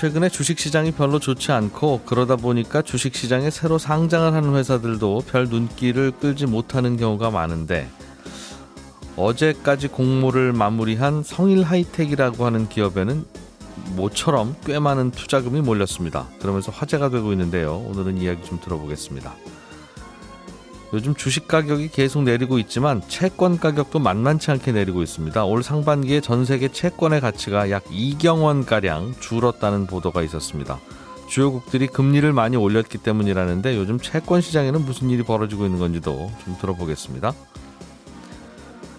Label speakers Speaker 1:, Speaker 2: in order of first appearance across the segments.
Speaker 1: 최근에 주식시장이 별로 좋지 않고 그러다 보니까 주식시장에 새로 상장을 하는 회사들도 별 눈길을 끌지 못하는 경우가 많은데 어제까지 공모를 마무리한 성일 하이텍이라고 하는 기업에는 모처럼 꽤 많은 투자금이 몰렸습니다. 그러면서 화제가 되고 있는데요. 오늘은 이야기 좀 들어보겠습니다. 요즘 주식 가격이 계속 내리고 있지만 채권 가격도 만만치 않게 내리고 있습니다. 올 상반기에 전 세계 채권의 가치가 약 2경 원 가량 줄었다는 보도가 있었습니다. 주요국들이 금리를 많이 올렸기 때문이라는데 요즘 채권 시장에는 무슨 일이 벌어지고 있는 건지도 좀 들어보겠습니다.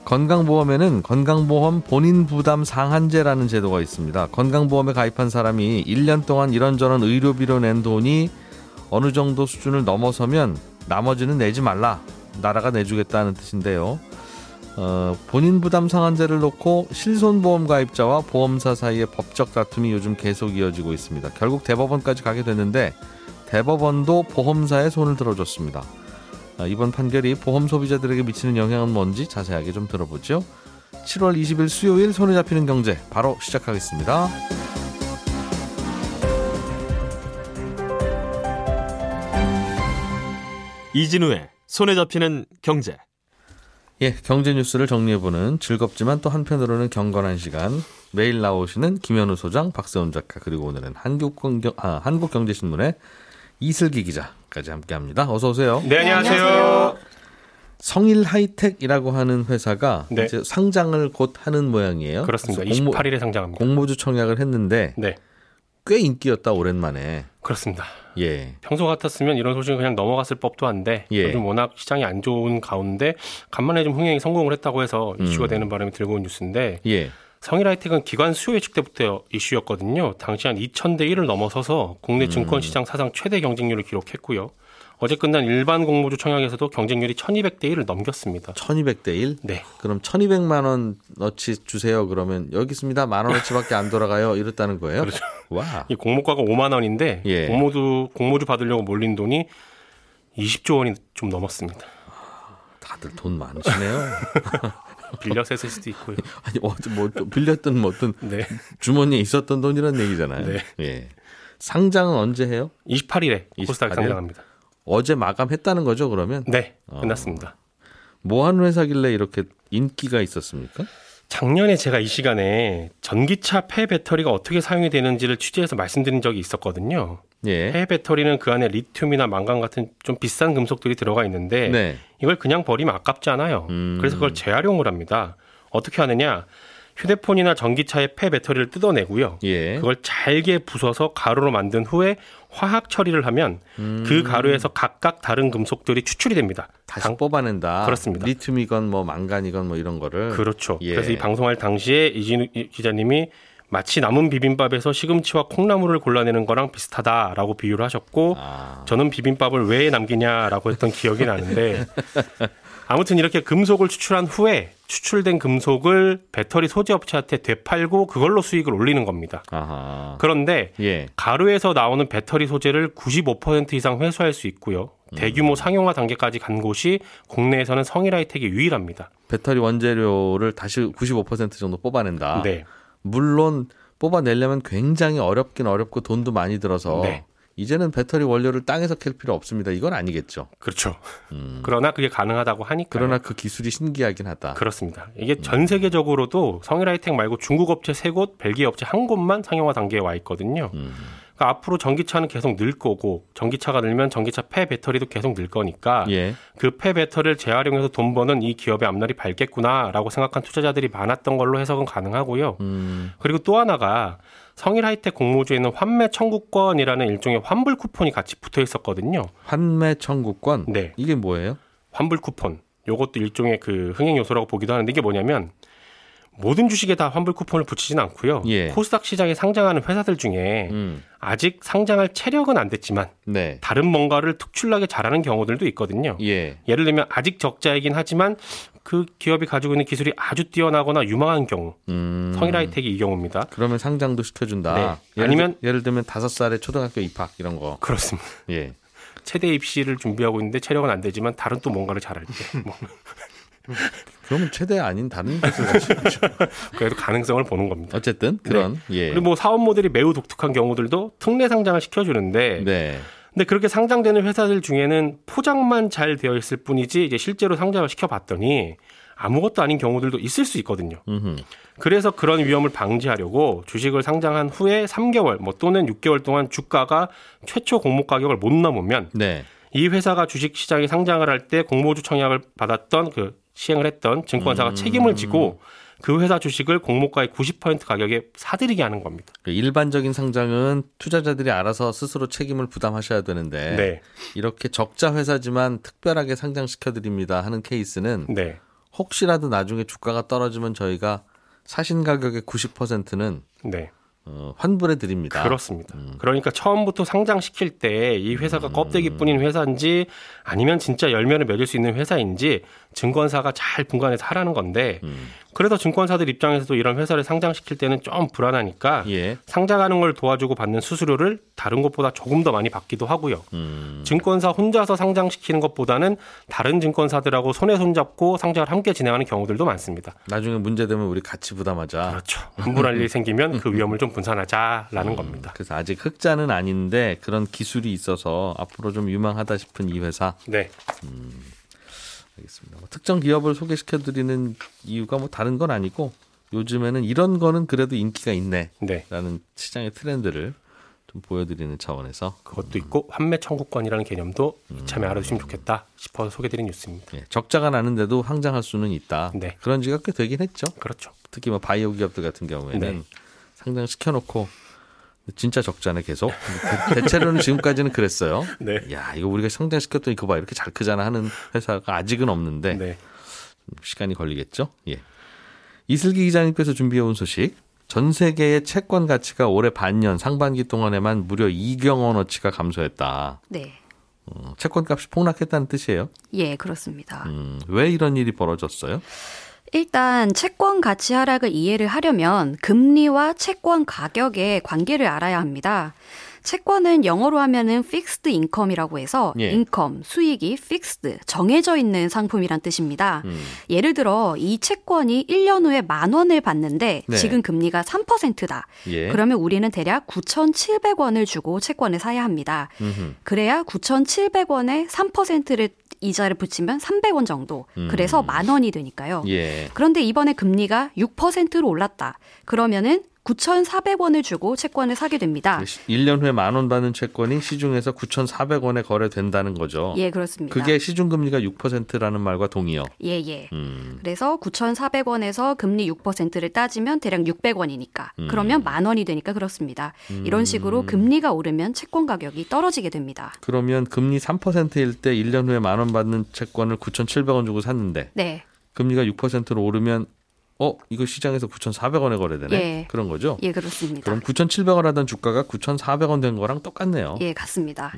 Speaker 1: 건강보험에는 건강보험 본인 부담 상한제라는 제도가 있습니다. 건강보험에 가입한 사람이 1년 동안 이런저런 의료비로 낸 돈이 어느 정도 수준을 넘어서면 나머지는 내지 말라. 나라가 내주겠다는 뜻인데요. 어, 본인 부담 상한제를 놓고 실손보험 가입자와 보험사 사이의 법적 다툼이 요즘 계속 이어지고 있습니다. 결국 대법원까지 가게 됐는데 대법원도 보험사의 손을 들어줬습니다. 어, 이번 판결이 보험 소비자들에게 미치는 영향은 뭔지 자세하게 좀 들어보죠. 7월 20일 수요일 손에 잡히는 경제 바로 시작하겠습니다.
Speaker 2: 이진우의 손에 잡히는 경제.
Speaker 1: 예, 경제 뉴스를 정리해보는 즐겁지만 또 한편으로는 경건한 시간. 매일 나오시는 김현우 소장, 박세훈 작가 그리고 오늘은 한국경제, 아, 한국경제신문의 이슬기 기자까지 함께합니다. 어서 오세요.
Speaker 2: 네, 안녕하세요.
Speaker 1: 성일 하이텍이라고 하는 회사가
Speaker 2: 네.
Speaker 1: 이제 상장을 곧 하는 모양이에요.
Speaker 2: 그렇습니다.
Speaker 1: 공모,
Speaker 2: 28일에 상장합니다.
Speaker 1: 공모주 청약을 했는데
Speaker 2: 네,
Speaker 1: 꽤 인기였다 오랜만에.
Speaker 2: 그렇습니다.
Speaker 1: 예.
Speaker 2: 평소 같았으면 이런 소식은 그냥 넘어갔을 법도 한데
Speaker 1: 예.
Speaker 2: 요즘 워낙 시장이 안 좋은 가운데 간만에 좀 흥행이 성공을 했다고 해서 이슈가
Speaker 1: 음.
Speaker 2: 되는 바람에 들고 온 뉴스인데
Speaker 1: 예.
Speaker 2: 성일 하이텍은 기관 수요 예측 때부터 이슈였거든요. 당시 한 2,000대 1을 넘어서서 국내
Speaker 1: 음.
Speaker 2: 증권 시장 사상 최대 경쟁률을 기록했고요. 어제 끝난 일반 공모주 청약에서도 경쟁률이 1,200대 1을 넘겼습니다.
Speaker 1: 1200대 1.
Speaker 2: 네,
Speaker 1: 그럼 1200만 원 어치 주세요. 그러면 여기 있습니다. 만 원어치밖에 안 돌아가요. 이랬다는 거예요.
Speaker 2: 그렇죠.
Speaker 1: 와.
Speaker 2: 이 공모가가 5만 원인데
Speaker 1: 예.
Speaker 2: 공모주 공모주 받으려고 몰린 돈이 20조 원이 좀 넘었습니다.
Speaker 1: 다들 돈 많으시네요.
Speaker 2: 빌려서 했을 수도 있고요.
Speaker 1: 아니 어디 뭐 빌렸던 뭐 어떤
Speaker 2: 네.
Speaker 1: 주머니에 있었던 돈이란 얘기잖아요.
Speaker 2: 네.
Speaker 1: 예. 상장은 언제 해요?
Speaker 2: 28일에 코스닥
Speaker 1: 28일?
Speaker 2: 상장합니다.
Speaker 1: 어제 마감했다는 거죠, 그러면?
Speaker 2: 네,
Speaker 1: 어.
Speaker 2: 끝났습니다.
Speaker 1: 뭐 하는 회사길래 이렇게 인기가 있었습니까?
Speaker 2: 작년에 제가 이 시간에 전기차 폐 배터리가 어떻게 사용이 되는지를 취재해서 말씀드린 적이 있었거든요.
Speaker 1: 예.
Speaker 2: 폐 배터리는 그 안에 리튬이나 망간 같은 좀 비싼 금속들이 들어가 있는데
Speaker 1: 네.
Speaker 2: 이걸 그냥 버리면 아깝잖아요.
Speaker 1: 음.
Speaker 2: 그래서 그걸 재활용을 합니다. 어떻게 하느냐? 휴대폰이나 전기차의 폐 배터리를 뜯어내고요.
Speaker 1: 예.
Speaker 2: 그걸 잘게 부숴서 가루로 만든 후에 화학 처리를 하면
Speaker 1: 음.
Speaker 2: 그 가루에서 각각 다른 금속들이 추출이 됩니다.
Speaker 1: 다시
Speaker 2: 당-
Speaker 1: 뽑아낸다.
Speaker 2: 그렇습니다.
Speaker 1: 리튬이건 뭐 망간이건 뭐 이런 거를.
Speaker 2: 그렇죠.
Speaker 1: 예.
Speaker 2: 그래서 이 방송할 당시에 이진우 기자님이 마치 남은 비빔밥에서 시금치와 콩나물을 골라내는 거랑 비슷하다라고 비유를 하셨고
Speaker 1: 아.
Speaker 2: 저는 비빔밥을 왜 남기냐라고 했던 기억이 나는데 아무튼 이렇게 금속을 추출한 후에 추출된 금속을 배터리 소재 업체한테 되팔고 그걸로 수익을 올리는 겁니다.
Speaker 1: 아하.
Speaker 2: 그런데
Speaker 1: 예.
Speaker 2: 가루에서 나오는 배터리 소재를 95% 이상 회수할 수 있고요.
Speaker 1: 음.
Speaker 2: 대규모 상용화 단계까지 간 곳이 국내에서는 성일하이텍이 유일합니다.
Speaker 1: 배터리 원재료를 다시 95% 정도 뽑아낸다.
Speaker 2: 네.
Speaker 1: 물론 뽑아내려면 굉장히 어렵긴 어렵고 돈도 많이 들어서
Speaker 2: 네.
Speaker 1: 이제는 배터리 원료를 땅에서 캘 필요 없습니다. 이건 아니겠죠.
Speaker 2: 그렇죠. 그러나 그게 가능하다고 하니까.
Speaker 1: 음. 그러나 그 기술이 신기하긴 하다.
Speaker 2: 그렇습니다. 이게 전 세계적으로도 성일 하이텍 말고 중국 업체 세 곳, 벨기에 업체 한 곳만 상용화 단계에 와 있거든요.
Speaker 1: 음.
Speaker 2: 그러니까 앞으로 전기차는 계속 늘 거고 전기차가 늘면 전기차 폐 배터리도 계속 늘 거니까
Speaker 1: 예.
Speaker 2: 그폐 배터리를 재활용해서 돈 버는 이 기업의 앞날이 밝겠구나라고 생각한 투자자들이 많았던 걸로 해석은 가능하고요.
Speaker 1: 음.
Speaker 2: 그리고 또 하나가 성일 하이텍 공모주에는 환매 청구권이라는 일종의 환불 쿠폰이 같이 붙어 있었거든요.
Speaker 1: 환매 청구권.
Speaker 2: 네.
Speaker 1: 이게 뭐예요?
Speaker 2: 환불 쿠폰. 요것도 일종의 그 흥행 요소라고 보기도 하는데 이게 뭐냐면 모든 주식에 다 환불 쿠폰을 붙이진 않고요.
Speaker 1: 예.
Speaker 2: 코스닥 시장에 상장하는 회사들 중에
Speaker 1: 음.
Speaker 2: 아직 상장할 체력은 안 됐지만
Speaker 1: 네.
Speaker 2: 다른 뭔가를 특출나게 잘하는 경우들도 있거든요.
Speaker 1: 예.
Speaker 2: 예를 들면 아직 적자이긴 하지만 그 기업이 가지고 있는 기술이 아주 뛰어나거나 유망한 경우
Speaker 1: 음.
Speaker 2: 성일하이텍이 이 경우입니다.
Speaker 1: 그러면 상장도 시켜준다.
Speaker 2: 네.
Speaker 1: 예를
Speaker 2: 아니면-
Speaker 1: 들, 예를 들면 다섯 살에 초등학교 입학 이런 거.
Speaker 2: 그렇습니다.
Speaker 1: 예.
Speaker 2: 체대 입시를 준비하고 있는데 체력은 안 되지만 다른 또 뭔가를 잘할 때 뭐,
Speaker 1: 그러면 최대 아닌 다른 것을 가지고
Speaker 2: 그래도 가능성을 보는 겁니다.
Speaker 1: 어쨌든 그런 예.
Speaker 2: 그리고 뭐 사업 모델이 매우 독특한 경우들도 특례 상장을 시켜주는데
Speaker 1: 네.
Speaker 2: 근데 그렇게 상장되는 회사들 중에는 포장만 잘 되어 있을 뿐이지 이제 실제로 상장을 시켜봤더니 아무것도 아닌 경우들도 있을 수 있거든요.
Speaker 1: 음흠.
Speaker 2: 그래서 그런 위험을 방지하려고 주식을 상장한 후에 3개월 뭐 또는 6개월 동안 주가가 최초 공모 가격을 못 넘으면
Speaker 1: 네.
Speaker 2: 이 회사가 주식 시장에 상장을 할 때 공모주 청약을 받았던 그 시행을 했던 증권사가
Speaker 1: 음.
Speaker 2: 책임을 지고 그 회사 주식을 공모가의 90% 가격에 사들이게 하는 겁니다.
Speaker 1: 그 일반적인 상장은 투자자들이 알아서 스스로 책임을 부담하셔야 되는데
Speaker 2: 네.
Speaker 1: 이렇게 적자 회사지만 특별하게 상장시켜 드립니다 하는 케이스는
Speaker 2: 네.
Speaker 1: 혹시라도 나중에 주가가 떨어지면 저희가 사신 가격의 90%는
Speaker 2: 네.
Speaker 1: 어, 환불해 드립니다.
Speaker 2: 그렇습니다. 그러니까 처음부터 상장시킬 때 이 회사가 껍데기뿐인 회사인지 아니면 진짜 열매를 맺을 수 있는 회사인지 증권사가 잘 분간해서 하라는 건데
Speaker 1: 음.
Speaker 2: 그래서 증권사들 입장에서도 이런 회사를 상장시킬 때는 좀 불안하니까
Speaker 1: 예.
Speaker 2: 상장하는 걸 도와주고 받는 수수료를 다른 것보다 조금 더 많이 받기도 하고요.
Speaker 1: 음.
Speaker 2: 증권사 혼자서 상장시키는 것보다는 다른 증권사들하고 손에 손잡고 상장을 함께 진행하는 경우들도 많습니다.
Speaker 1: 나중에 문제 되면 우리 같이 부담하자.
Speaker 2: 그렇죠. 환불할 일이 생기면 그 위험을 좀 분산하자라는 겁니다.
Speaker 1: 그래서 아직 흑자는 아닌데 그런 기술이 있어서 앞으로 좀 유망하다 싶은 이 회사
Speaker 2: 네.
Speaker 1: 알겠습니다. 뭐 특정 기업을 소개시켜 드리는 이유가 뭐 다른 건 아니고 요즘에는 이런 거는 그래도 인기가 있네라는
Speaker 2: 네.
Speaker 1: 시장의 트렌드를 좀 보여드리는 차원에서
Speaker 2: 그것도 있고 환매 청구권이라는 개념도 이참에 알아두시면 좋겠다 싶어서 소개드린 뉴스입니다.
Speaker 1: 예, 적자가 나는데도 항장할 수는 있다.
Speaker 2: 네.
Speaker 1: 그런 지가 꽤 되긴 했죠.
Speaker 2: 그렇죠.
Speaker 1: 특히 뭐 바이오 기업들 같은 경우에는
Speaker 2: 네.
Speaker 1: 상장 시켜 놓고 진짜 적자네 계속. 대, 대체로는 지금까지는 그랬어요.
Speaker 2: 네.
Speaker 1: 야 이거 우리가 상장시켰더니 그거 봐 이렇게 잘 크잖아 하는 회사가 아직은 없는데
Speaker 2: 네.
Speaker 1: 시간이 걸리겠죠. 예. 이슬기 기자님께서 준비해 온 소식. 전 세계의 채권 가치가 올해 반년 상반기 동안에만 무려 2경 원 어치가 감소했다.
Speaker 3: 네.
Speaker 1: 어, 채권 값이 폭락했다는 뜻이에요.
Speaker 3: 예, 그렇습니다.
Speaker 1: 음, 왜 이런 일이 벌어졌어요?
Speaker 3: 일단 채권 가치 하락을 이해를 하려면 금리와 채권 가격의 관계를 알아야 합니다. 채권은 영어로 하면은 fixed income이라고 해서
Speaker 1: 예.
Speaker 3: 인컴, 수익이 fixed, 정해져 있는 상품이란 뜻입니다.
Speaker 1: 음.
Speaker 3: 예를 들어 이 채권이 1년 후에 만 원을 받는데
Speaker 1: 네.
Speaker 3: 지금 금리가 3%다.
Speaker 1: 예.
Speaker 3: 그러면 우리는 대략 9,700원을 주고 채권을 사야 합니다.
Speaker 1: 음흠.
Speaker 3: 그래야 9,700원에 3%를 이자를 붙이면 300원 정도.
Speaker 1: 음.
Speaker 3: 그래서 만 원이 되니까요.
Speaker 1: 예.
Speaker 3: 그런데 이번에 금리가 6%로 올랐다. 그러면은 9,400원을 주고 채권을 사게 됩니다.
Speaker 1: 1년 후에 만 원 받는 채권이 시중에서 9,400원에 거래된다는 거죠.
Speaker 3: 예, 그렇습니다.
Speaker 1: 그게 시중 금리가 6%라는 말과 동의요.
Speaker 3: 예, 예.
Speaker 1: 음.
Speaker 3: 그래서 9,400원에서 금리 6%를 따지면 대략 600원이니까.
Speaker 1: 음.
Speaker 3: 그러면 만 원이 되니까 그렇습니다. 이런 식으로 금리가 오르면 채권 가격이 떨어지게 됩니다.
Speaker 1: 그러면 금리 3%일 때 1년 후에 만 원 받는 채권을 9,700원 주고 샀는데
Speaker 3: 네.
Speaker 1: 금리가 6%로 오르면 어, 이거 시장에서 9,400원에 거래되네.
Speaker 3: 예.
Speaker 1: 그런 거죠?
Speaker 3: 예, 그렇습니다.
Speaker 1: 그럼 9,700원 하던 주가가 9,400원 된 거랑 똑같네요.
Speaker 3: 예, 같습니다.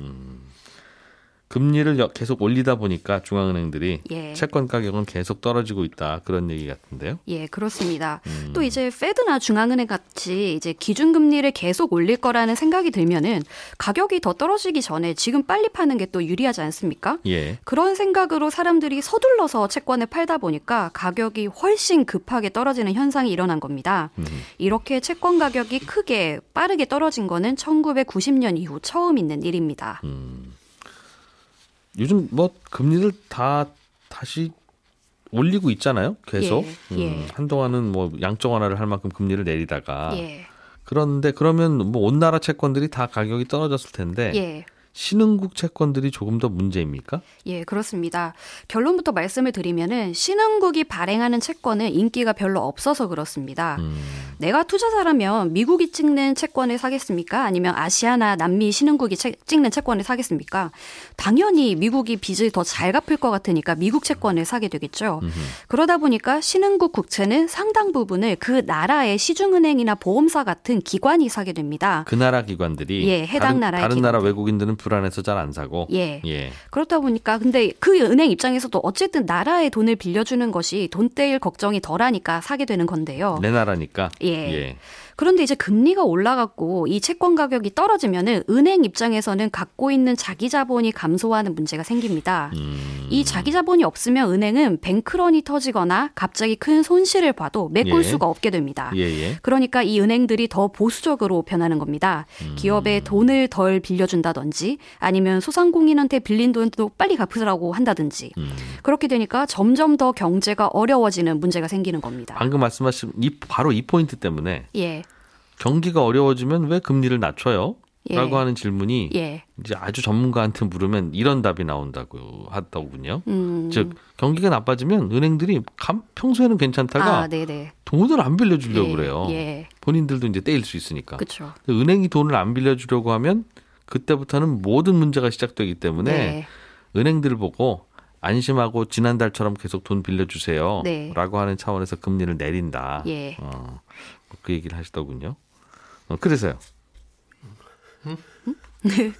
Speaker 1: 금리를 여- 계속 올리다 보니까 중앙은행들이
Speaker 3: 예.
Speaker 1: 채권 가격은 계속 떨어지고 있다. 그런 얘기 같은데요.
Speaker 3: 예, 그렇습니다.
Speaker 1: 음.
Speaker 3: 또 이제 페드나 중앙은행 같이 이제 기준금리를 계속 올릴 거라는 생각이 들면은 가격이 더 떨어지기 전에 지금 빨리 파는 게 또 유리하지 않습니까?
Speaker 1: 예.
Speaker 3: 그런 생각으로 사람들이 서둘러서 채권을 팔다 보니까 가격이 훨씬 급하게 떨어지는 현상이 일어난 겁니다.
Speaker 1: 음.
Speaker 3: 이렇게 채권 가격이 크게 빠르게 떨어진 거는 1990년 이후 처음 있는 일입니다.
Speaker 1: 음. 요즘 뭐 금리를 다 다시 올리고 있잖아요. 계속.
Speaker 3: 예, 예.
Speaker 1: 음, 한동안은 뭐 양적 완화를 할 만큼 금리를 내리다가
Speaker 3: 예.
Speaker 1: 그런데 그러면 뭐 온 나라 채권들이 다 가격이 떨어졌을 텐데
Speaker 3: 예.
Speaker 1: 신흥국 채권들이 조금 더 문제입니까?
Speaker 3: 예, 그렇습니다. 결론부터 말씀을 드리면은 신흥국이 발행하는 채권은 인기가 별로 없어서 그렇습니다.
Speaker 1: 음.
Speaker 3: 내가 투자자라면 미국이 찍는 채권을 사겠습니까? 아니면 아시아나 남미 신흥국이 채, 찍는 채권을 사겠습니까? 당연히 미국이 빚을 더 잘 갚을 것 같으니까 미국 채권을 사게 되겠죠.
Speaker 1: 음흠.
Speaker 3: 그러다 보니까 신흥국 국채는 상당 부분을 그 나라의 시중은행이나 보험사 같은 기관이 사게 됩니다.
Speaker 1: 그 나라 기관들이
Speaker 3: 예, 해당 나라의
Speaker 1: 다른 나라
Speaker 3: 기관들.
Speaker 1: 외국인들은 불안해서 잘 안 사고
Speaker 3: 예.
Speaker 1: 예.
Speaker 3: 그렇다 보니까 근데 그 은행 입장에서도 어쨌든 나라의 돈을 빌려주는 것이 돈 떼일 걱정이 덜하니까 사게 되는 건데요.
Speaker 1: 내 나라니까
Speaker 3: 예.
Speaker 1: 예.
Speaker 3: 그런데 이제 금리가 올라갔고 이 채권 가격이 떨어지면은 은행 입장에서는 갖고 있는 자기 자본이 감소하는 문제가 생깁니다.
Speaker 1: 음.
Speaker 3: 이 자기 자본이 없으면 은행은 뱅크런이 터지거나 갑자기 큰 손실을 봐도 메꿀
Speaker 1: 예.
Speaker 3: 수가 없게 됩니다.
Speaker 1: 예, 예.
Speaker 3: 그러니까 이 은행들이 더 보수적으로 변하는 겁니다.
Speaker 1: 음.
Speaker 3: 기업에 돈을 덜 빌려준다든지 아니면 소상공인한테 빌린 돈도 빨리 갚으라고 한다든지
Speaker 1: 음.
Speaker 3: 그렇게 되니까 점점 더 경제가 어려워지는 문제가 생기는 겁니다.
Speaker 1: 방금 말씀하신 이 바로 이 포인트 때문에
Speaker 3: 예,
Speaker 1: 경기가 어려워지면 왜 금리를 낮춰요?
Speaker 3: 예.
Speaker 1: 라고 하는 질문이
Speaker 3: 예,
Speaker 1: 이제 아주 전문가한테 물으면 이런 답이 나온다고 하더군요.
Speaker 3: 음,
Speaker 1: 즉 경기가 나빠지면 은행들이 감- 평소에는 괜찮다가
Speaker 3: 아, 네네,
Speaker 1: 돈을 안 빌려주려고
Speaker 3: 예,
Speaker 1: 그래요.
Speaker 3: 예,
Speaker 1: 본인들도 이제 떼일 수 있으니까.
Speaker 3: 그렇죠.
Speaker 1: 은행이 돈을 안 빌려주려고 하면 그때부터는 모든 문제가 시작되기 때문에
Speaker 3: 네,
Speaker 1: 은행들을 보고 안심하고 지난달처럼 계속 돈 빌려주세요.
Speaker 3: 네.
Speaker 1: 라고 하는 차원에서 금리를 내린다.
Speaker 3: 예.
Speaker 1: 어, 그 얘기를 하시더군요. 어, 그래서요.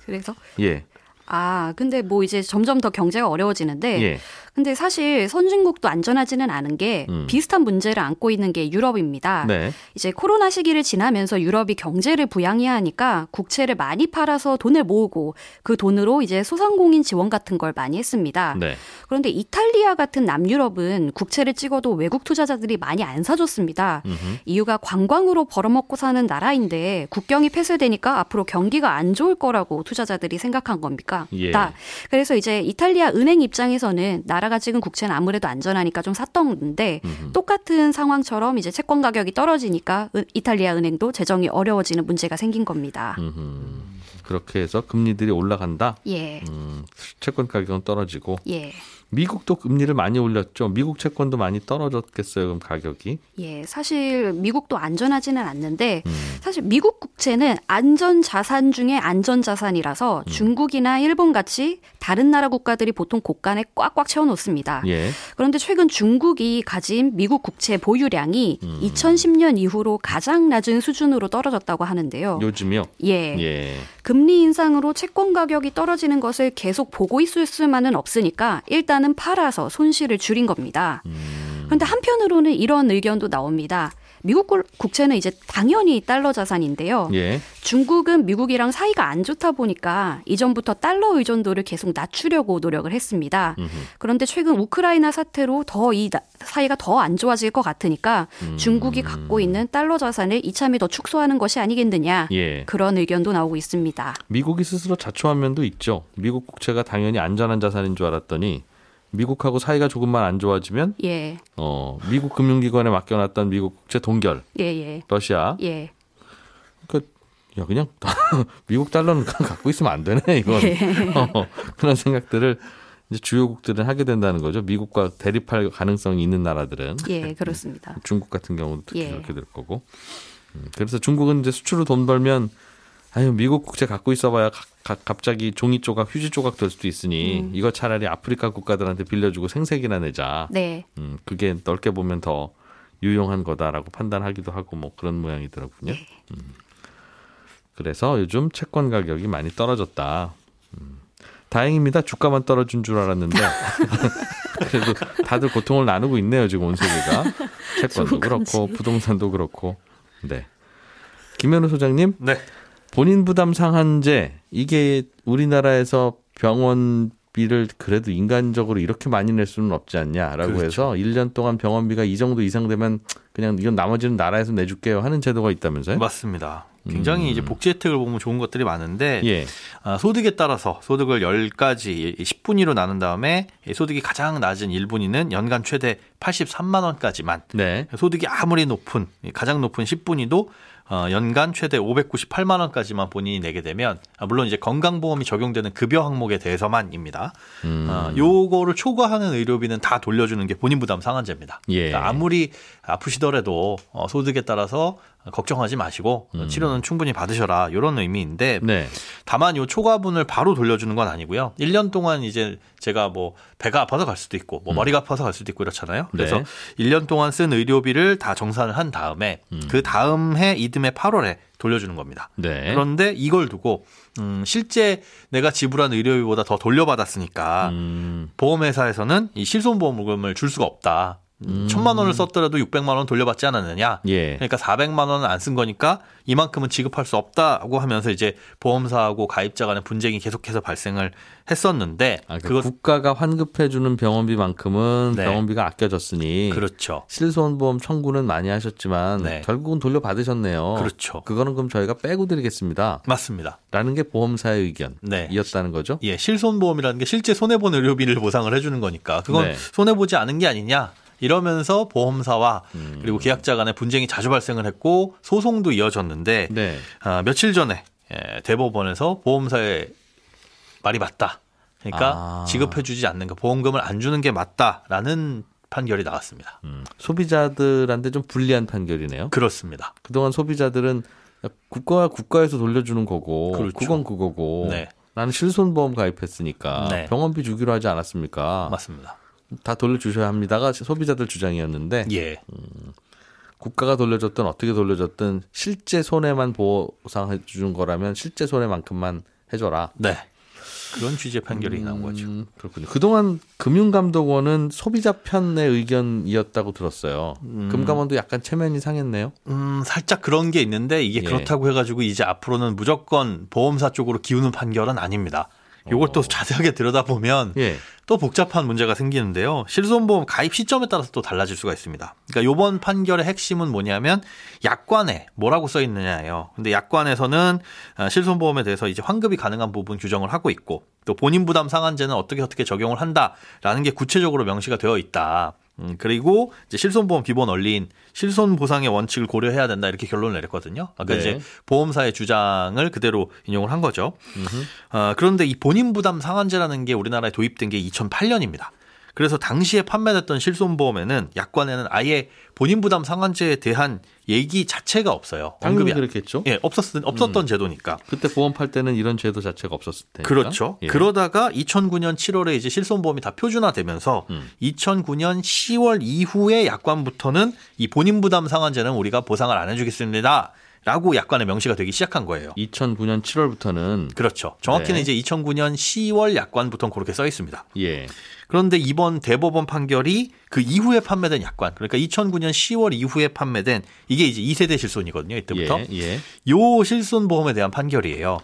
Speaker 3: 그래서
Speaker 1: 예.
Speaker 3: 아, 근데 뭐 이제 점점 더 경제가 어려워지는데
Speaker 1: 예.
Speaker 3: 근데 사실 선진국도 안전하지는 않은 게
Speaker 1: 음.
Speaker 3: 비슷한 문제를 안고 있는 게 유럽입니다.
Speaker 1: 네.
Speaker 3: 이제 코로나 시기를 지나면서 유럽이 경제를 부양해야 하니까 국채를 많이 팔아서 돈을 모으고 그 돈으로 이제 소상공인 지원 같은 걸 많이 했습니다.
Speaker 1: 네.
Speaker 3: 그런데 이탈리아 같은 남유럽은 국채를 찍어도 외국 투자자들이 많이 안 사줬습니다.
Speaker 1: 음흠.
Speaker 3: 이유가 관광으로 벌어먹고 사는 나라인데 국경이 폐쇄되니까 앞으로 경기가 안 좋을 거라고 투자자들이 생각한 겁니까?
Speaker 1: 예.
Speaker 3: 다. 그래서 이제 이탈리아 은행 입장에서는 나라가 찍은 국채는 아무래도 안전하니까 좀 샀던 건데
Speaker 1: 음흠.
Speaker 3: 똑같은 상황처럼 이제 채권 가격이 떨어지니까 은- 이탈리아 은행도 재정이 어려워지는 문제가 생긴 겁니다.
Speaker 1: 음흠. 그렇게 해서 금리들이 올라간다.
Speaker 3: 예.
Speaker 1: 음, 채권 가격은 떨어지고
Speaker 3: 예.
Speaker 1: 미국도 금리를 많이 올렸죠. 미국 채권도 많이 떨어졌겠어요. 그럼 가격이.
Speaker 3: 예. 사실 미국도 안전하지는 않는데
Speaker 1: 음.
Speaker 3: 사실 미국 국채는 안전 자산 중에 안전 자산이라서
Speaker 1: 음.
Speaker 3: 중국이나 일본 같이 다른 나라 국가들이 보통 곳간에 꽉꽉 채워 놓습니다.
Speaker 1: 예.
Speaker 3: 그런데 최근 중국이 가진 미국 국채 보유량이
Speaker 1: 음.
Speaker 3: 2010년 이후로 가장 낮은 수준으로 떨어졌다고 하는데요.
Speaker 1: 요즘요.
Speaker 3: 예.
Speaker 1: 예.
Speaker 3: 금리 인상으로 채권 가격이 떨어지는 것을 계속 보고 있을 수만은 없으니까 일단 은 팔아서 손실을 줄인 겁니다.
Speaker 1: 음.
Speaker 3: 그런데 한편으로는 이런 의견도 나옵니다. 미국 국- 국채는 이제 당연히 달러 자산인데요.
Speaker 1: 예.
Speaker 3: 중국은 미국이랑 사이가 안 좋다 보니까 이전부터 달러 의존도를 계속 낮추려고 노력을 했습니다.
Speaker 1: 음흠.
Speaker 3: 그런데 최근 우크라이나 사태로 더 이 사이가 더 안 좋아질 것 같으니까
Speaker 1: 음.
Speaker 3: 중국이 갖고 있는 달러 자산을 이참에 더 축소하는 것이 아니겠느냐.
Speaker 1: 예.
Speaker 3: 그런 의견도 나오고 있습니다.
Speaker 1: 미국이 스스로 자초한 면도 있죠. 미국 국채가 당연히 안전한 자산인 줄 알았더니 미국하고 사이가 조금만 안 좋아지면
Speaker 3: 예,
Speaker 1: 어, 미국 금융기관에 맡겨놨던 미국 국채 동결,
Speaker 3: 예, 예,
Speaker 1: 러시아.
Speaker 3: 예.
Speaker 1: 그, 야 그냥 미국 달러는 갖고 있으면 안 되네 이건
Speaker 3: 예.
Speaker 1: 어, 그런 생각들을 이제 주요국들은 하게 된다는 거죠. 미국과 대립할 가능성이 있는 나라들은
Speaker 3: 예, 그렇습니다.
Speaker 1: 중국 같은 경우도 특히
Speaker 3: 예.
Speaker 1: 그렇게 될 거고. 음, 그래서 중국은 이제 수출로 돈 벌면 아유 미국 국채 갖고 있어봐야 가- 가- 갑자기 종이 조각, 휴지 조각 될 수도 있으니
Speaker 3: 음.
Speaker 1: 이거 차라리 아프리카 국가들한테 빌려주고 생색이나 내자.
Speaker 3: 네,
Speaker 1: 음, 그게 넓게 보면 더 유용한 거다라고 판단하기도 하고 뭐 그런 모양이더라고요.
Speaker 3: 네.
Speaker 1: 음. 그래서 요즘 채권 가격이 많이 떨어졌다. 음. 다행입니다. 주가만 떨어진 줄 알았는데 그래도 다들 고통을 나누고 있네요. 지금 온 세계가 채권도 그렇고. 부동산도 그렇고. 네. 김현우 소장님
Speaker 4: 네.
Speaker 1: 본인 부담 상한제 이게 우리나라에서 병원비를 그래도 인간적으로 이렇게 많이 낼 수는 없지 않냐라고
Speaker 4: 그렇죠.
Speaker 1: 해서 1년 동안 병원비가 이 정도 이상 되면 그냥 이건 나머지는 나라에서 내줄게요 하는 제도가 있다면서요?
Speaker 4: 맞습니다. 굉장히
Speaker 1: 음.
Speaker 4: 이제 복지 혜택을 보면 좋은 것들이 많은데
Speaker 1: 예.
Speaker 4: 아, 소득에 따라서 소득을 10가지 10분위로 나눈 다음에 이 소득이 가장 낮은 1분위는 연간 최대 83만 원까지만
Speaker 1: 네.
Speaker 4: 소득이 아무리 높은 가장 높은 10분위도 어, 연간 최대 598만 원까지만 본인이 내게 되면 아, 물론 이제 건강보험이 적용되는 급여 항목에 대해서만입니다.
Speaker 1: 음.
Speaker 4: 어, 요거를 초과하는 의료비는 다 돌려주는 게 본인 부담 상한제입니다.
Speaker 1: 예.
Speaker 4: 그러니까 아무리 아프시더라도 어, 소득에 따라서 걱정하지 마시고 어, 치료는 충분히 받으셔라 이런 의미인데
Speaker 1: 네.
Speaker 4: 다만 요 초과분을 바로 돌려주는 건 아니고요. 1년 동안 이제 제가 뭐 배가 아파서 갈 수도 있고 뭐 머리가 아파서 갈 수도 있고 이렇잖아요. 그래서
Speaker 1: 네.
Speaker 4: 1년 동안 쓴 의료비를 다 정산을 한 다음에 그 다음 해 이듬해 8월에 돌려주는 겁니다.
Speaker 1: 네.
Speaker 4: 그런데 이걸 두고 음, 실제 내가 지불한 의료비보다 더 돌려받았으니까
Speaker 1: 음.
Speaker 4: 보험회사에서는 이 실손보험금을 줄 수가 없다. 음. 천만 원을 썼더라도 600만 원 돌려받지 않았느냐.
Speaker 1: 예.
Speaker 4: 그러니까 400만 원은 안 쓴 거니까 이만큼은 지급할 수 없다고 하면서 이제 보험사하고 가입자 간의 분쟁이 계속해서 발생을 했었는데
Speaker 1: 아, 그
Speaker 4: 그것
Speaker 1: 국가가 환급해 주는 병원비만큼은
Speaker 4: 네.
Speaker 1: 병원비가 아껴졌으니
Speaker 4: 그렇죠.
Speaker 1: 실손보험 청구는 많이 하셨지만
Speaker 4: 네.
Speaker 1: 결국은 돌려받으셨네요.
Speaker 4: 그렇죠.
Speaker 1: 그거는 그럼 저희가 빼고 드리겠습니다.
Speaker 4: 맞습니다.
Speaker 1: 라는 게 보험사의 의견이었다는
Speaker 4: 네.
Speaker 1: 거죠.
Speaker 4: 예, 실손보험이라는 게 실제 손해 본 의료비를 보상을 해 주는 거니까 그건
Speaker 1: 네.
Speaker 4: 손해 보지 않은 게 아니냐. 이러면서 보험사와
Speaker 1: 음.
Speaker 4: 그리고 계약자 간의 분쟁이 자주 발생을 했고 소송도 이어졌는데
Speaker 1: 네.
Speaker 4: 아, 며칠 전에 예, 대법원에서 보험사의 말이 맞다. 그러니까
Speaker 1: 아.
Speaker 4: 지급해주지 않는 거 보험금을 안 주는 게 맞다라는 판결이 나왔습니다.
Speaker 1: 음. 소비자들한테 좀 불리한 판결이네요.
Speaker 4: 그렇습니다.
Speaker 1: 그동안 소비자들은 국가와 국가에서 돌려주는 거고
Speaker 4: 그렇죠.
Speaker 1: 그건 그거고
Speaker 4: 네.
Speaker 1: 나는 실손보험 가입했으니까
Speaker 4: 네.
Speaker 1: 병원비 주기로 하지 않았습니까?
Speaker 4: 맞습니다.
Speaker 1: 다 돌려주셔야 합니다가 소비자들 주장이었는데
Speaker 4: 예,
Speaker 1: 국가가 돌려줬든 어떻게 돌려줬든 실제 손해만 보상해 주는 거라면 실제 손해만큼만 해줘라.
Speaker 4: 네. 그런 취지의 판결이 나온 거죠.
Speaker 1: 음, 그렇군요. 그동안 금융감독원은 소비자 편의 의견이었다고 들었어요. 금감원도 약간 체면이 상했네요.
Speaker 4: 음, 살짝 그런 게 있는데 이게
Speaker 1: 예.
Speaker 4: 그렇다고 해가지고 이제 앞으로는 무조건 보험사 쪽으로 기우는 판결은 아닙니다. 요걸 또 자세하게 들여다보면
Speaker 1: 예.
Speaker 4: 또 복잡한 문제가 생기는데요. 실손보험 가입 시점에 따라서 또 달라질 수가 있습니다. 그러니까 요번 판결의 핵심은 뭐냐면 약관에 뭐라고 써 있느냐예요. 근데 약관에서는 아, 실손보험에 대해서 이제 환급이 가능한 부분 규정을 하고 있고 또 본인 부담 상한제는 어떻게 어떻게 적용을 한다라는 게 구체적으로 명시가 되어 있다. 음, 그리고 이제 실손보험 기본 원리인 실손 보상의 원칙을 고려해야 된다 이렇게 결론을 내렸거든요. 아까
Speaker 1: 네.
Speaker 4: 이제 보험사의 주장을 그대로 인용을 한 거죠. 어, 그런데 이 본인 부담 상한제라는 게 우리나라에 도입된 게 2008년입니다. 그래서 당시에 판매됐던 실손보험에는 약관에는 아예 본인 부담 상한제에 대한 얘기 자체가 없어요.
Speaker 1: 당연히 그렇겠죠.
Speaker 4: 예, 없었 없었던 제도니까.
Speaker 1: 그때 보험 팔 때는 이런 제도 자체가 없었을 테니까.
Speaker 4: 그렇죠.
Speaker 1: 예.
Speaker 4: 그러다가 2009년 7월에 이제 실손보험이 다 표준화되면서
Speaker 1: 음.
Speaker 4: 2009년 10월 이후에 약관부터는 이 본인 부담 상한제는 우리가 보상을 안 해주겠습니다. 라고 약관에 명시가 되기 시작한 거예요.
Speaker 1: 2009년 7월부터는
Speaker 4: 그렇죠. 정확히는
Speaker 1: 네.
Speaker 4: 이제 2009년 10월 약관부터는 그렇게 써 있습니다.
Speaker 1: 예.
Speaker 4: 그런데 이번 대법원 판결이 그 이후에 판매된 약관, 그러니까 2009년 10월 이후에 판매된 이게 이제 2세대 실손이거든요. 이때부터.
Speaker 1: 예. 예.
Speaker 4: 요 실손 보험에 대한 판결이에요.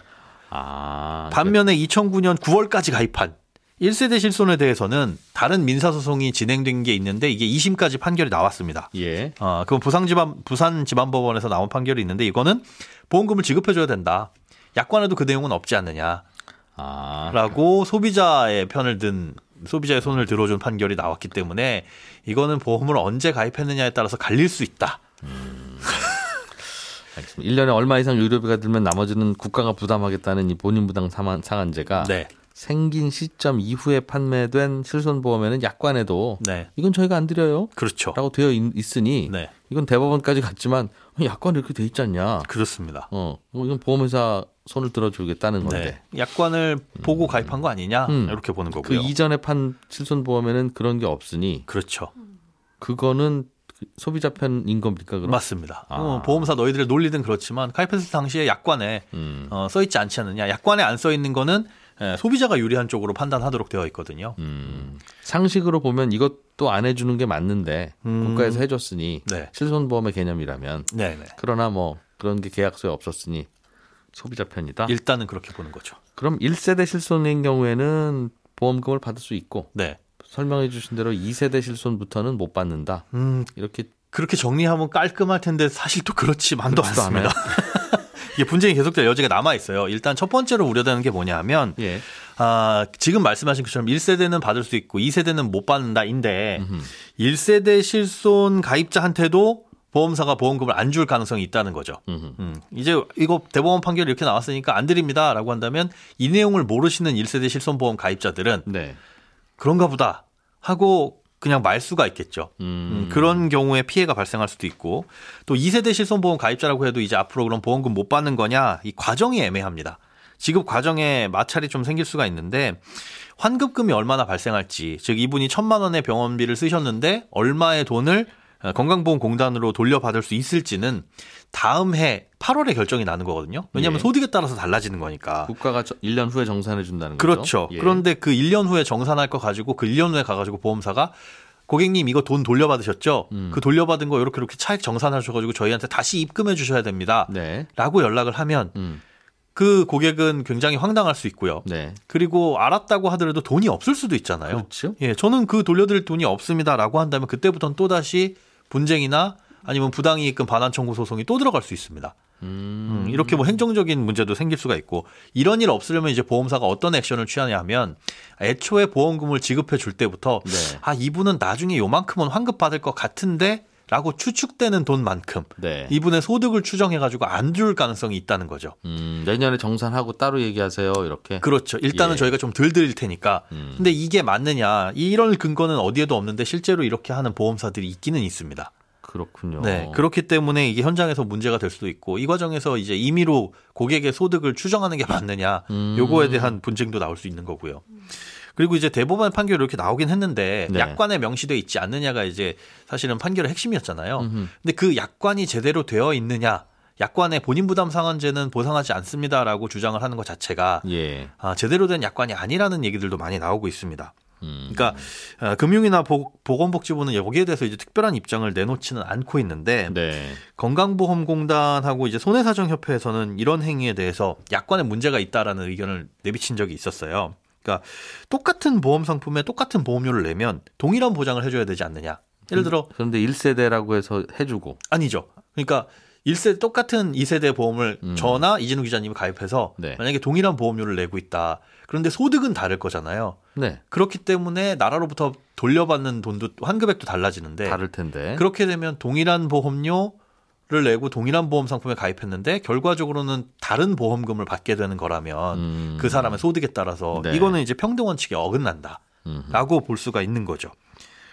Speaker 1: 아.
Speaker 4: 반면에 2009년 9월까지 가입한 1세대 실손에 대해서는 다른 민사소송이 진행된 게 있는데 이게 2심까지 판결이 나왔습니다.
Speaker 1: 예.
Speaker 4: 어, 그건 부산지방, 부산지방법원에서 나온 판결이 있는데 이거는 보험금을 지급해줘야 된다. 약관에도 그 내용은 없지 않느냐.
Speaker 1: 아.
Speaker 4: 라고 소비자의 편을 든 소비자의 손을 들어준 판결이 나왔기 때문에 이거는 보험을 언제 가입했느냐에 따라서 갈릴 수 있다.
Speaker 1: 알겠습니다. 1년에 얼마 이상 의료비가 들면 나머지는 국가가 부담하겠다는 이 본인 부담 상한- 상한제가
Speaker 4: 네,
Speaker 1: 생긴 시점 이후에 판매된 실손보험에는 약관에도
Speaker 4: 네,
Speaker 1: 이건 저희가 안 드려요.
Speaker 4: 그렇죠.
Speaker 1: 라고 되어 있- 있으니
Speaker 4: 네,
Speaker 1: 이건 대법원까지 갔지만 약관 이렇게 돼 있지 않냐.
Speaker 4: 그렇습니다.
Speaker 1: 어, 이건 보험회사 손을 들어주겠다는 건데.
Speaker 4: 네, 약관을 보고 가입한 거 아니냐
Speaker 1: 음.
Speaker 4: 이렇게 보는
Speaker 1: 그
Speaker 4: 거고요.
Speaker 1: 이전에 판 실손 보험에는 그런 게 없으니
Speaker 4: 그렇죠,
Speaker 1: 그거는 그 소비자 편인 겁니까? 그럼?
Speaker 4: 맞습니다.
Speaker 1: 아.
Speaker 4: 어, 보험사 너희들의 논리든 그렇지만 가입했을 당시에 약관에
Speaker 1: 음.
Speaker 4: 어, 써 있지 않지 않느냐. 약관에 안 써 있는 거는 예, 소비자가 유리한 쪽으로 판단하도록 되어 있거든요.
Speaker 1: 음. 상식으로 보면 이것도 안 해주는 게 맞는데
Speaker 4: 음.
Speaker 1: 국가에서 해줬으니
Speaker 4: 네,
Speaker 1: 실손보험의 개념이라면
Speaker 4: 네, 네.
Speaker 1: 그러나 뭐 그런 게 계약서에 없었으니 소비자 편이다.
Speaker 4: 일단은 그렇게 보는 거죠.
Speaker 1: 그럼 1세대 실손인 경우에는 보험금을 받을 수 있고
Speaker 4: 네.
Speaker 1: 설명해 주신 대로 2세대 실손부터는 못 받는다.
Speaker 4: 음,
Speaker 1: 이렇게
Speaker 4: 그렇게 정리하면 깔끔할 텐데 사실 또 그렇지만도 않습니다. 이게 분쟁이 계속될 여지가 남아 있어요. 일단 첫 번째로 우려되는 게 뭐냐면
Speaker 1: 예.
Speaker 4: 아, 지금 말씀하신 것처럼 1세대는 받을 수 있고 2세대는 못 받는다인데
Speaker 1: 음흠.
Speaker 4: 1세대 실손 가입자한테도 보험사가 보험금을 안 줄 가능성이 있다는 거죠.
Speaker 1: 음,
Speaker 4: 이제 이거 대법원 판결이 이렇게 나왔으니까 안 드립니다라고 한다면 이 내용을 모르시는 1세대 실손보험 가입자들은
Speaker 1: 네.
Speaker 4: 그런가 보다 하고 그냥 말 수가 있겠죠.
Speaker 1: 음.
Speaker 4: 음, 그런 경우에 피해가 발생할 수도 있고 또 2세대 실손보험 가입자라고 해도 이제 앞으로 그럼 보험금 못 받는 거냐 이 과정이 애매합니다. 지급 과정에 마찰이 좀 생길 수가 있는데 환급금이 얼마나 발생할지 즉 이분이 천만 원의 병원비를 쓰셨는데 얼마의 돈을 어, 건강보험공단으로 돌려받을 수 있을지는 다음 해 8월에 결정이 나는 거거든요. 왜냐하면
Speaker 1: 예.
Speaker 4: 소득에 따라서 달라지는 거니까.
Speaker 1: 국가가 저- 1년 후에 정산해 준다는 거죠.
Speaker 4: 그렇죠.
Speaker 1: 예.
Speaker 4: 그런데 그 1년 후에 정산할 거 가지고 그 1년 후에 가가지고 보험사가 고객님 이거 돈 돌려받으셨죠?
Speaker 1: 음.
Speaker 4: 그 돌려받은 거 이렇게 이렇게 차액 정산하셔가지고 저희한테 다시 입금해 주셔야 됩니다.
Speaker 1: 네.
Speaker 4: 라고 연락을 하면
Speaker 1: 음.
Speaker 4: 그 고객은 굉장히 황당할 수 있고요.
Speaker 1: 네.
Speaker 4: 그리고 알았다고 하더라도 돈이 없을 수도 있잖아요.
Speaker 1: 그렇죠.
Speaker 4: 예, 저는 그 돌려드릴 돈이 없습니다라고 한다면 그때부터는 또 다시 분쟁이나 아니면 부당이익금 반환 청구 소송이 또 들어갈 수 있습니다.
Speaker 1: 음.
Speaker 4: 음, 이렇게 뭐 행정적인 문제도 생길 수가 있고 이런 일 없으려면 이제 보험사가 어떤 액션을 취하냐 하면 애초에 보험금을 지급해 줄 때부터
Speaker 1: 네.
Speaker 4: 아 이분은 나중에 요만큼은 환급 받을 것 같은데 라고 추측되는 돈만큼
Speaker 1: 네.
Speaker 4: 이분의 소득을 추정해 가지고 안 줄 가능성이 있다는 거죠.
Speaker 1: 음, 내년에 정산하고 따로 얘기하세요. 이렇게.
Speaker 4: 그렇죠. 일단은
Speaker 1: 예.
Speaker 4: 저희가 좀 덜 드릴 테니까.
Speaker 1: 음.
Speaker 4: 근데 이게 맞느냐? 이런 근거는 어디에도 없는데 실제로 이렇게 하는 보험사들이 있기는 있습니다.
Speaker 1: 그렇군요.
Speaker 4: 네. 그렇기 때문에 이게 현장에서 문제가 될 수도 있고 이 과정에서 이제 임의로 고객의 소득을 추정하는 게 맞느냐
Speaker 1: 음.
Speaker 4: 요거에 대한 분쟁도 나올 수 있는 거고요. 그리고 이제 대법원 판결이 이렇게 나오긴 했는데
Speaker 1: 네.
Speaker 4: 약관에 명시되어 있지 않느냐가 이제 사실은 판결의 핵심이었잖아요.
Speaker 1: 음흠.
Speaker 4: 근데 그 약관이 제대로 되어 있느냐 약관에 본인 부담 상한제는 보상하지 않습니다라고 주장을 하는 것 자체가
Speaker 1: 예.
Speaker 4: 아, 제대로 된 약관이 아니라는 얘기들도 많이 나오고 있습니다.
Speaker 1: 음.
Speaker 4: 그러니까 어, 금융이나 보, 보건복지부는 여기에 대해서 이제 특별한 입장을 내놓지는 않고 있는데
Speaker 1: 네.
Speaker 4: 건강보험공단하고 이제 손해사정협회에서는 이런 행위에 대해서 약관에 문제가 있다라는 의견을 내비친 적이 있었어요. 그러니까 똑같은 보험 상품에 똑같은 보험료를 내면 동일한 보장을 해줘야 되지 않느냐. 예를 들어
Speaker 1: 그런데 1세대라고 해서 해주고.
Speaker 4: 아니죠. 그러니까 1세 똑같은 2세대 보험을
Speaker 1: 음.
Speaker 4: 저나 이진우 기자님이 가입해서
Speaker 1: 네.
Speaker 4: 만약에 동일한 보험료를 내고 있다. 그런데 소득은 다를 거잖아요.
Speaker 1: 네.
Speaker 4: 그렇기 때문에 나라로부터 돌려받는 돈도 환급액도 달라지는데
Speaker 1: 다를 텐데.
Speaker 4: 그렇게 되면 동일한 보험료 를 내고 동일한 보험 상품에 가입했는데 결과적으로는 다른 보험금을 받게 되는 거라면
Speaker 1: 음.
Speaker 4: 그 사람의 소득에 따라서
Speaker 1: 네.
Speaker 4: 이거는 이제 평등 원칙에 어긋난다라고
Speaker 1: 음.
Speaker 4: 볼 수가 있는 거죠.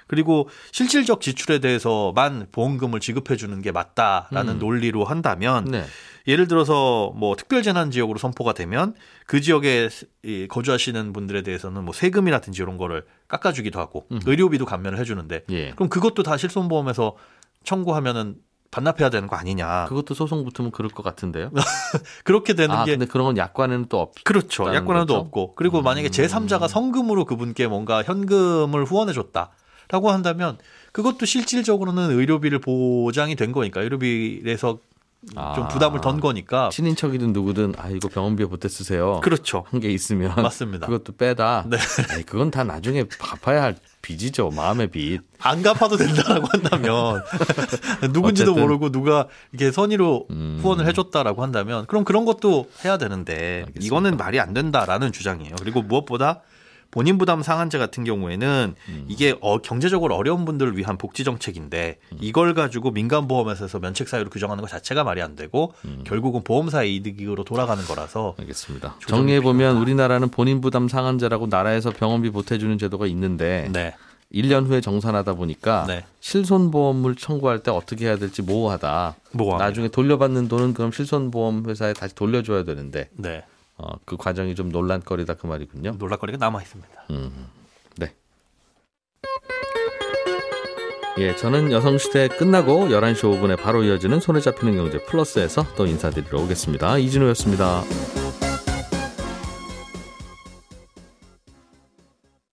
Speaker 4: 그리고 실질적 지출에 대해서만 보험금을 지급해 주는 게 맞다라는
Speaker 1: 음.
Speaker 4: 논리로 한다면
Speaker 1: 네.
Speaker 4: 예를 들어서 뭐 특별 재난 지역으로 선포가 되면 그 지역에 이 거주하시는 분들에 대해서는 뭐 세금이라든지 이런 거를 깎아주기도 하고
Speaker 1: 음.
Speaker 4: 의료비도 감면을 해주는데
Speaker 1: 예.
Speaker 4: 그럼 그것도 다 실손보험에서 청구하면은 반납해야 되는 거 아니냐.
Speaker 1: 그것도 소송 붙으면 그럴 것 같은데요.
Speaker 4: 그렇게 되는
Speaker 1: 아,
Speaker 4: 게
Speaker 1: 근데 그런 건 약관에는 또 없.
Speaker 4: 그렇죠. 약관에도
Speaker 1: 거죠?
Speaker 4: 없고 그리고 만약에
Speaker 1: 음.
Speaker 4: 제3자가 성금으로 그분께 뭔가 현금을 후원해 줬다라고 한다면 그것도 실질적으로는 의료비를 보장이 된 거니까 의료비에서 좀
Speaker 1: 아.
Speaker 4: 부담을 던 거니까
Speaker 1: 친인척이든 누구든 아 이거 병원비에 보태 쓰세요.
Speaker 4: 그렇죠.
Speaker 1: 한 게 있으면
Speaker 4: 맞습니다.
Speaker 1: 그것도 빼다.
Speaker 4: 네.
Speaker 1: 아이, 그건 다 나중에 갚아야 할 빚이죠. 마음의 빚.
Speaker 4: 안 갚아도 된다라고 한다면 누군지도
Speaker 1: 어쨌든.
Speaker 4: 모르고 누가 이렇게 선의로
Speaker 1: 음.
Speaker 4: 후원을 해줬다라고 한다면 그럼 그런 것도 해야 되는데
Speaker 1: 알겠습니다.
Speaker 4: 이거는 말이 안 된다라는 주장이에요. 그리고 무엇보다 본인 부담 상한제 같은 경우에는
Speaker 1: 음.
Speaker 4: 이게 어, 경제적으로 어려운 분들을 위한 복지 정책인데
Speaker 1: 음.
Speaker 4: 이걸 가지고 민간 보험회사에서 면책 사유로 규정하는 것 자체가 말이 안 되고
Speaker 1: 음.
Speaker 4: 결국은 보험사의 이득으로 돌아가는 거라서
Speaker 1: 알겠습니다. 정리해 보면 우리나라는 본인 부담 상한제라고 나라에서 병원비 보태주는 제도가 있는데
Speaker 4: 네.
Speaker 1: 1년 후에 정산하다 보니까
Speaker 4: 네.
Speaker 1: 실손보험을 청구할 때 어떻게 해야 될지 모호하다.
Speaker 4: 모호합니다.
Speaker 1: 나중에 돌려받는 돈은 그럼 실손보험 회사에 다시 돌려줘야 되는데
Speaker 4: 네.
Speaker 1: 어, 그 과정이 좀 논란거리다 그 말이군요.
Speaker 4: 놀랄거리가 남아 있습니다.
Speaker 1: 음, 네. 예, 저는 여성시대 끝나고 11시 5분에 바로 이어지는 손에 잡히는 경제 플러스에서 또 인사드리러 오겠습니다. 이진우였습니다.